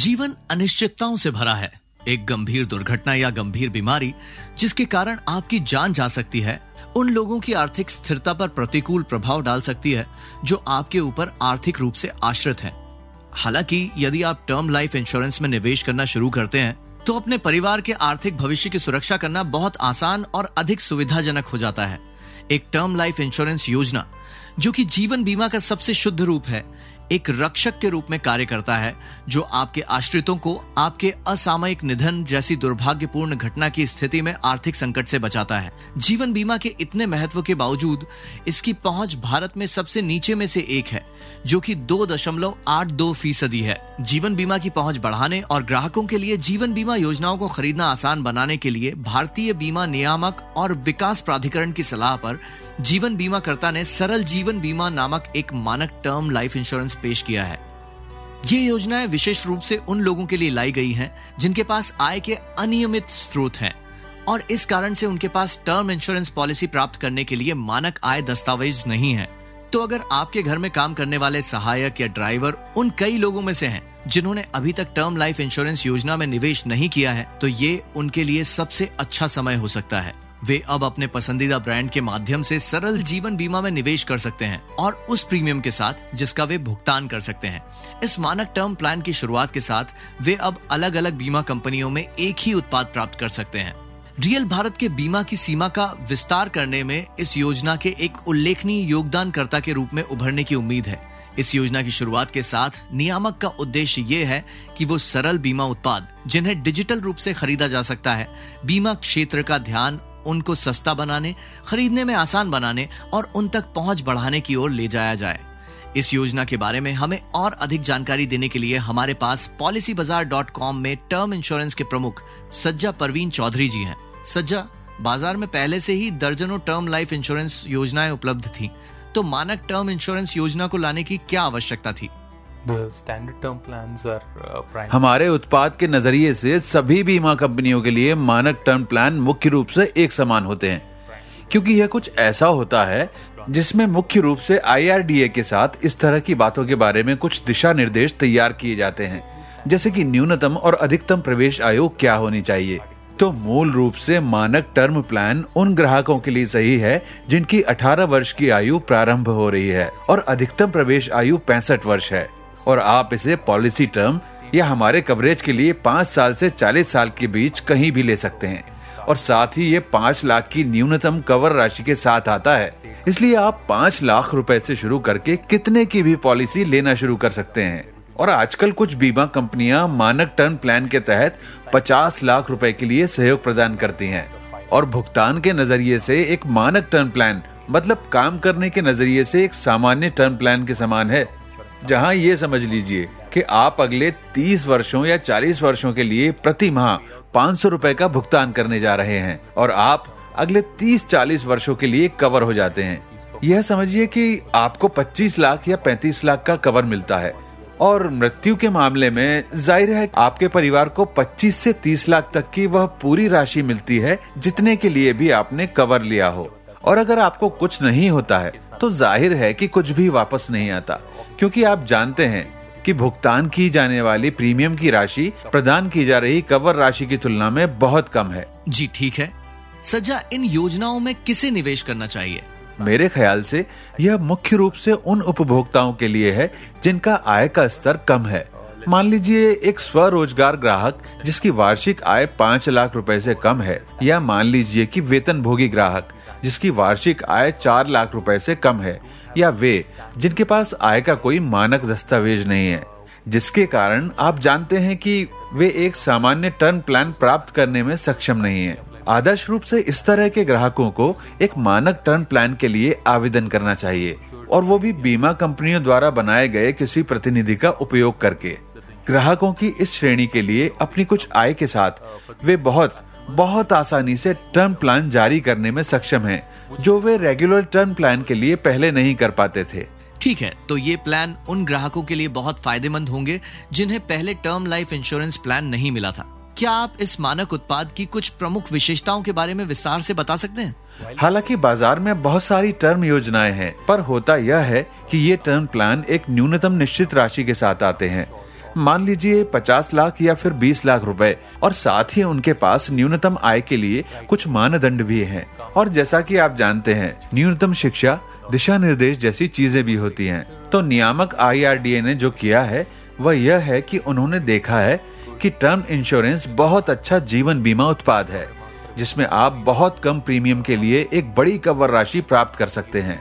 जीवन अनिश्चितताओं से भरा है एक गंभीर दुर्घटना या गंभीर बीमारी, जिसके कारण आपकी जान जा सकती है, उन लोगों की आर्थिक स्थिरता पर प्रतिकूल प्रभाव डाल सकती है, जो आपके ऊपर आर्थिक रूप से आश्रित हैं। हालाँकि, यदि आप टर्म लाइफ इंश्योरेंस में निवेश करना शुरू करते हैं तो अपने परिवार के आर्थिक भविष्य की सुरक्षा करना बहुत आसान और अधिक सुविधाजनक हो जाता है एक टर्म लाइफ इंश्योरेंस योजना, जो कि जीवन बीमा का सबसे शुद्ध रूप है एक रक्षक के रूप में कार्य करता है, जो आपके आश्रितों को आपके असामयिक निधन जैसी दुर्भाग्यपूर्ण घटना की स्थिति में आर्थिक संकट से बचाता है। जीवन बीमा के इतने महत्व के बावजूद, इसकी पहुँच भारत में सबसे नीचे में से एक है, जो कि दो दशमलव आठ दो फ़ीसदी है। जीवन बीमा की पहुँच बढ़ाने और ग्राहकों के लिए जीवन बीमा योजनाओं को खरीदना आसान बनाने के लिए भारतीय बीमा नियामक और विकास प्राधिकरण की सलाह पर जीवन बीमा करता ने सरल जीवन बीमा नामक एक मानक टर्म लाइफ इंश्योरेंस पेश किया है। ये योजनाएँ विशेष रूप से उन लोगों के लिए लाई गई हैं जिनके पास आय के अनियमित स्रोत हैं और इस कारण से उनके पास टर्म इंश्योरेंस पॉलिसी प्राप्त करने के लिए मानक आय दस्तावेज़ नहीं है। तो अगर आपके घर में काम करने वाले सहायक या ड्राइवर उन कई लोगों में से हैं जिन्होंने अभी तक टर्म लाइफ इंश्योरेंस योजना में निवेश नहीं किया है तो ये उनके लिए सबसे अच्छा समय हो सकता है। वे अब अपने पसंदीदा ब्रांड के माध्यम से सरल जीवन बीमा में निवेश कर सकते हैं और उस प्रीमियम के साथ जिसका वे भुगतान कर सकते हैं। इस मानक टर्म प्लान की शुरुआत के साथ वे अब अलग अलग बीमा कंपनियों में एक ही उत्पाद प्राप्त कर सकते हैं। रियल भारत के बीमा की सीमा का विस्तार करने में इस योजना के एक उल्लेखनीय योगदानकर्ता के रूप में उभरने की उम्मीद है। इस योजना की शुरुआत के साथ नियामक का उद्देश्य ये है कि वो सरल बीमा उत्पाद, जिन्हें डिजिटल रूप से खरीदा जा सकता है, बीमा क्षेत्र का ध्यान उनको सस्ता बनाने, खरीदने में आसान बनाने और उन तक पहुँच बढ़ाने की ओर ले जाया जाए। इस योजना के बारे में हमें और अधिक जानकारी देने के लिए हमारे पास पॉलिसी बाज़ार डॉट कॉम में टर्म इंश्योरेंस के प्रमुख सज्जा परवीन चौधरी जी हैं। सज्जा, बाज़ार में पहले से ही दर्जनों टर्म लाइफ इंश्योरेंस योजनाएँ उपलब्ध थी तो मानक टर्म इंश्योरेंस योजना को लाने की क्या आवश्यकता थी? हमारे उत्पाद के नज़रिए से सभी बीमा कंपनियों के लिए मानक टर्म प्लान मुख्य रूप से एक समान होते हैं। क्योंकि यह कुछ ऐसा होता है जिसमें मुख्य रूप से आईआरडीए के साथ इस तरह की बातों के बारे में कुछ दिशा निर्देश तैयार किए जाते हैं। जैसे कि न्यूनतम और अधिकतम प्रवेश आयु क्या होनी चाहिए? तो मूल रूप से मानक टर्म प्लान उन ग्राहकों के लिए सही है जिनकी 18 वर्ष की आयु प्रारंभ हो रही है और अधिकतम प्रवेश आयु पैंसठ वर्ष है। और आप इसे पॉलिसी टर्म या हमारे कवरेज के लिए पाँच साल से चालीस साल के बीच कहीं भी ले सकते हैं। और साथ ही ये पाँच लाख की न्यूनतम कवर राशि के साथ आता है। इसलिए आप पाँच लाख रुपए से शुरू करके कितने की भी पॉलिसी लेना शुरू कर सकते हैं। और आजकल कुछ बीमा कंपनियाँ मानक टर्म प्लान के तहत 50 लाख रुपए के लिए सहयोग प्रदान करती हैं। और भुगतान के नज़रिए से एक मानक टर्म प्लान मतलब काम करने के नज़रिए से एक सामान्य टर्म प्लान के समान है। जहाँ ये समझ लीजिए कि आप अगले 30 वर्षों या 40 वर्षों के लिए प्रति माह पाँच सौ रूपए का भुगतान करने जा रहे हैं और आप अगले 30-40 वर्षों के लिए कवर हो जाते हैं। यह समझिए कि आपको 25 लाख या 35 लाख का कवर मिलता है और मृत्यु के मामले में ज़ाहिर है आपके परिवार को 25 से 30 लाख तक की वह पूरी राशि मिलती है जितने के लिए भी आपने कवर लिया हो। और अगर आपको कुछ नहीं होता है तो ज़ाहिर है कि कुछ भी वापस नहीं आता। क्योंकि आप जानते हैं कि भुगतान की जाने वाली प्रीमियम की राशि प्रदान की जा रही कवर राशि की तुलना में बहुत कम है। जी ठीक है। सज्जा इन योजनाओं में किसे निवेश करना चाहिए? मेरे ख्याल से यह मुख्य रूप से उन उपभोक्ताओं के लिए है जिनका आय का स्तर कम है। मान लीजिए एक स्वरोजगार ग्राहक जिसकी वार्षिक आय पाँच लाख रुपए से कम है या मान लीजिए कि वेतन भोगी ग्राहक जिसकी वार्षिक आय चार लाख रुपए से कम है, या वे, जिनके पास आय का कोई मानक दस्तावेज़ नहीं है। जिसके कारण आप जानते हैं कि वे एक सामान्य टर्न प्लान प्राप्त करने में सक्षम नहीं है। आदर्श रूप से इस तरह के ग्राहकों को एक मानक टर्न प्लान के लिए आवेदन करना चाहिए, और वो भी बीमा कंपनियों द्वारा बनाए गए किसी प्रतिनिधि का उपयोग करके। ग्राहकों की इस श्रेणी के लिए अपनी कुछ आय के साथ वे बहुत बहुत आसानी से टर्म प्लान जारी करने में सक्षम हैं, जो वे रेगुलर टर्म प्लान के लिए पहले नहीं कर पाते थे। ठीक है तो ये प्लान उन ग्राहकों के लिए बहुत फ़ायदेमंद होंगे जिन्हें पहले टर्म लाइफ इंश्योरेंस प्लान नहीं मिला था। क्या आप इस मानक उत्पाद की कुछ प्रमुख विशेषताओं के बारे में विस्तार से बता सकते हैं? हालाँकि बाज़ार में बहुत सारी टर्म योजनाएँ हैं पर होता यह है कि ये टर्म प्लान एक न्यूनतम निश्चित राशि के साथ आते हैं। मान लीजिए 50 लाख या फिर 20 लाख रुपए, और साथ ही उनके पास न्यूनतम आय के लिए कुछ मानदंड भी हैं। और जैसा कि आप जानते हैं, न्यूनतम शिक्षा, दिशा निर्देश जैसी चीज़ें भी होती हैं। तो नियामक आईआरडीए ने जो किया है, वह यह है कि उन्होंने देखा है कि टर्म इंश्योरेंस बहुत अच्छा जीवन बीमा उत्पाद है, जिसमें आप बहुत कम प्रीमियम के लिए एक बड़ी कवर राशि प्राप्त कर सकते हैं।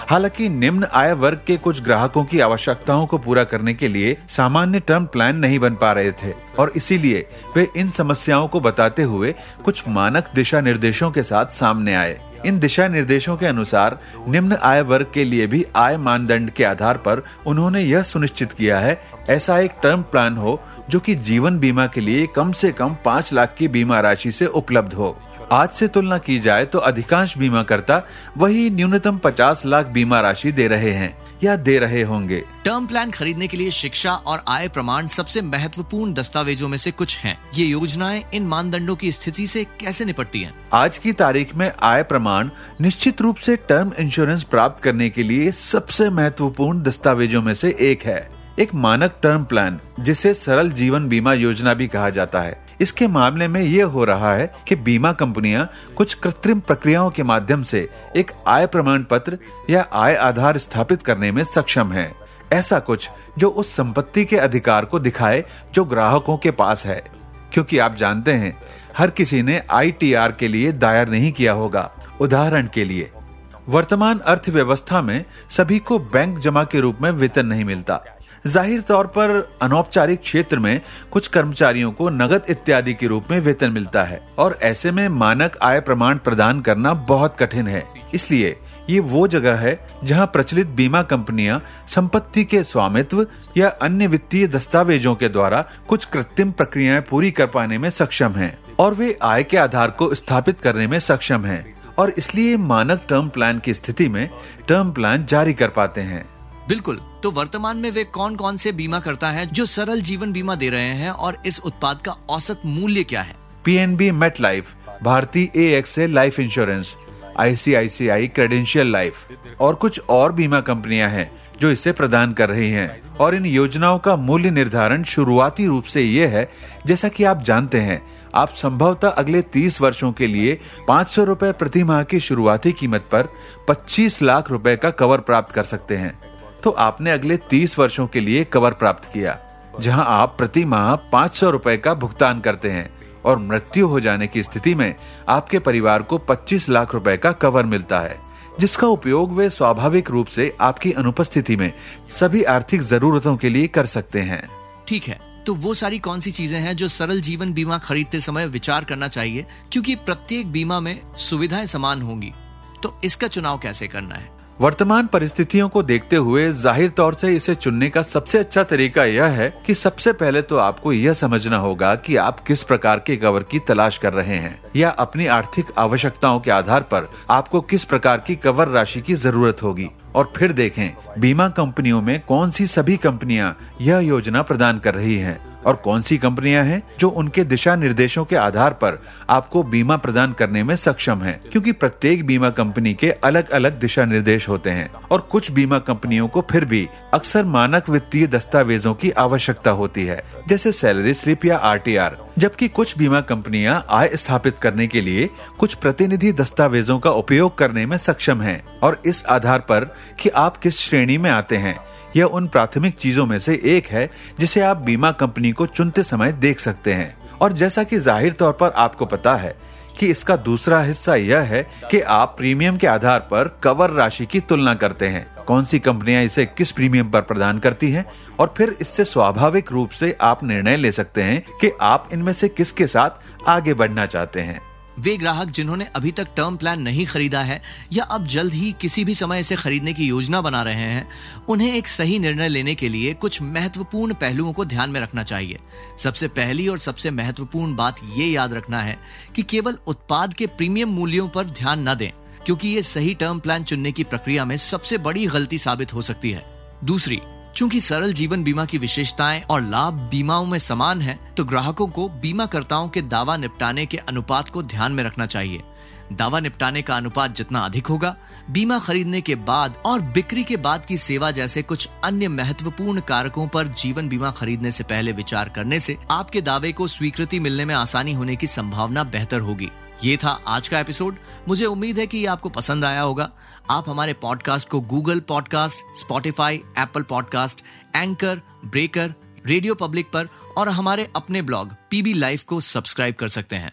हालाँकि निम्न आय वर्ग के कुछ ग्राहकों की आवश्यकताओं को पूरा करने के लिए सामान्य टर्म प्लान नहीं बन पा रहे थे। और इसीलिए वे इन समस्याओं को बताते हुए कुछ मानक दिशा निर्देशों के साथ सामने आए। इन दिशा निर्देशों के अनुसार निम्न आय वर्ग के लिए भी आय मानदंड के आधार पर उन्होंने यह सुनिश्चित किया है, ऐसा एक टर्म प्लान हो जो कि जीवन बीमा के लिए कम से कम पाँच लाख की बीमा राशि से उपलब्ध हो। आज से तुलना की जाए तो अधिकांश बीमा करता वही न्यूनतम 50 लाख बीमा राशि दे रहे हैं या दे रहे होंगे टर्म प्लान खरीदने के लिए शिक्षा और आय प्रमाण सबसे महत्वपूर्ण दस्तावेजों में से कुछ हैं। ये योजनाएँ इन मानदंडों की स्थिति से कैसे निपटती हैं? आज की तारीख में आय प्रमाण निश्चित रूप से टर्म इंश्योरेंस प्राप्त करने के लिए सबसे महत्वपूर्ण दस्तावेजों में से एक है एक मानक टर्म प्लान जिसे सरल जीवन बीमा योजना भी कहा जाता है इसके मामले में ये हो रहा है कि बीमा कंपनियाँ कुछ कृत्रिम प्रक्रियाओं के माध्यम से एक आय प्रमाण पत्र या आय आधार स्थापित करने में सक्षम है। ऐसा कुछ जो उस संपत्ति के अधिकार को दिखाए जो ग्राहकों के पास है। क्योंकि आप जानते हैं, हर किसी ने आईटीआर के लिए दायर नहीं किया होगा, उदाहरण के लिए। वर्तमान अर्थव्यवस्था में सभी को बैंक जमा के रूप में वेतन नहीं मिलता। ज़ाहिर तौर पर अनौपचारिक क्षेत्र में कुछ कर्मचारियों को नगद इत्यादि के रूप में वेतन मिलता है और ऐसे में मानक आय प्रमाण प्रदान करना बहुत कठिन है। इसलिए ये वो जगह है जहाँ प्रचलित बीमा कंपनियाँ संपत्ति के स्वामित्व या अन्य वित्तीय दस्तावेजों के द्वारा कुछ कृत्रिम प्रक्रियाएँ पूरी कर पाने में सक्षम हैं और वे आय के आधार को स्थापित करने में सक्षम हैं और इसलिए मानक टर्म प्लान की स्थिति में टर्म प्लान जारी कर पाते हैं। बिल्कुल। तो वर्तमान में वे कौन कौन से बीमा करता है, जो सरल जीवन बीमा दे रहे हैं और इस उत्पाद का औसत मूल्य क्या है? PNB MetLife Bhartiya A X life insurance I ICICI credential life और कुछ और बीमा कंपनियाँ हैं, जो इसे प्रदान कर रही हैं। और इन योजनाओं का मूल्य निर्धारण शुरुआती रूप से ये है, जैसा कि आप जानते हैं, आप संभवतः अगले 30 वर्षों के लिए पाँच सौ रूपए प्रति माह की शुरुआती कीमत पर 25 लाख रुपए का कवर प्राप्त कर सकते हैं। तो आपने अगले तीस वर्षों के लिए कवर प्राप्त किया, जहाँ आप प्रति माह पाँच सौ रूपए का भुगतान करते हैं और मृत्यु हो जाने की स्थिति में आपके परिवार को 25 लाख रुपए का कवर मिलता है, जिसका उपयोग वे स्वाभाविक रूप से आपकी अनुपस्थिति में सभी आर्थिक जरूरतों के लिए कर सकते हैं। ठीक है तो वो सारी कौन सी चीज़ें हैं जो सरल जीवन बीमा खरीदते समय विचार करना चाहिए, क्योंकि प्रत्येक बीमा में सुविधाएँ समान होंगी। तो इसका चुनाव कैसे करना है? वर्तमान परिस्थितियों को देखते हुए ज़ाहिर तौर से इसे चुनने का सबसे अच्छा तरीका यह है कि सबसे पहले तो आपको यह समझना होगा कि आप किस प्रकार के कवर की तलाश कर रहे हैं, या अपनी आर्थिक आवश्यकताओं के आधार पर आपको किस प्रकार की कवर राशि की ज़रूरत होगी। और फिर देखें, बीमा कंपनियों में कौन सी सभी कंपनियाँ यह योजना प्रदान कर रही हैं और कौन सी कंपनियाँ हैं जो उनके दिशा निर्देशों के आधार पर आपको बीमा प्रदान करने में सक्षम हैं। क्योंकि प्रत्येक बीमा कंपनी के अलग अलग दिशा निर्देश होते हैं और कुछ बीमा कंपनियों को फिर भी अक्सर मानक वित्तीय दस्तावेजों की आवश्यकता होती है, जैसे सैलरी स्लिप या आरटीआर। जबकि कुछ बीमा कंपनियाँ आय स्थापित करने के लिए कुछ प्रतिनिधि दस्तावेजों का उपयोग करने में सक्षम हैं और इस आधार पर कि आप किस श्रेणी में आते हैं। यह उन प्राथमिक चीज़ों में से एक है जिसे आप बीमा कंपनी को चुनते समय देख सकते हैं। और जैसा कि ज़ाहिर तौर पर आपको पता है कि इसका दूसरा हिस्सा यह है कि आप प्रीमियम के आधार पर कवर राशि की तुलना करते हैं। कौन सी कंपनियाँ इसे किस प्रीमियम पर प्रदान करती हैं? और फिर इससे स्वाभाविक रूप से आप निर्णय ले सकते हैं कि आप इनमें से किसके साथ आगे बढ़ना चाहते हैं। वे ग्राहक जिन्होंने अभी तक टर्म प्लान नहीं खरीदा है या अब जल्द ही किसी भी समय इसे खरीदने की योजना बना रहे हैं, उन्हें एक सही निर्णय लेने के लिए कुछ महत्वपूर्ण पहलुओं को ध्यान में रखना चाहिए। सबसे पहली और सबसे महत्वपूर्ण बात ये याद रखना है कि केवल उत्पाद के प्रीमियम मूल्यों पर ध्यान न दें, क्योंकि ये सही टर्म प्लान चुनने की प्रक्रिया में सबसे बड़ी गलती साबित हो सकती है। दूसरी चूँकि सरल जीवन बीमा की विशेषताएँ और लाभ बीमाओं में समान है तो ग्राहकों को बीमाकर्ताओं के दावा निपटाने के अनुपात को ध्यान में रखना चाहिए। दावा निपटाने का अनुपात जितना अधिक होगा, बीमा खरीदने के बाद और बिक्री के बाद की सेवा जैसे कुछ अन्य महत्वपूर्ण कारकों पर जीवन बीमा खरीदने से पहले विचार करने से आपके दावे को स्वीकृति मिलने में आसानी होने की संभावना बेहतर होगी। ये था आज का एपिसोड। मुझे उम्मीद है कि ये आपको पसंद आया होगा। आप हमारे पॉडकास्ट को Google podcast Spotify Apple podcast Anchor Breaker Radio Public पर और हमारे अपने ब्लॉग पीबी लाइव को सब्सक्राइब कर सकते हैं।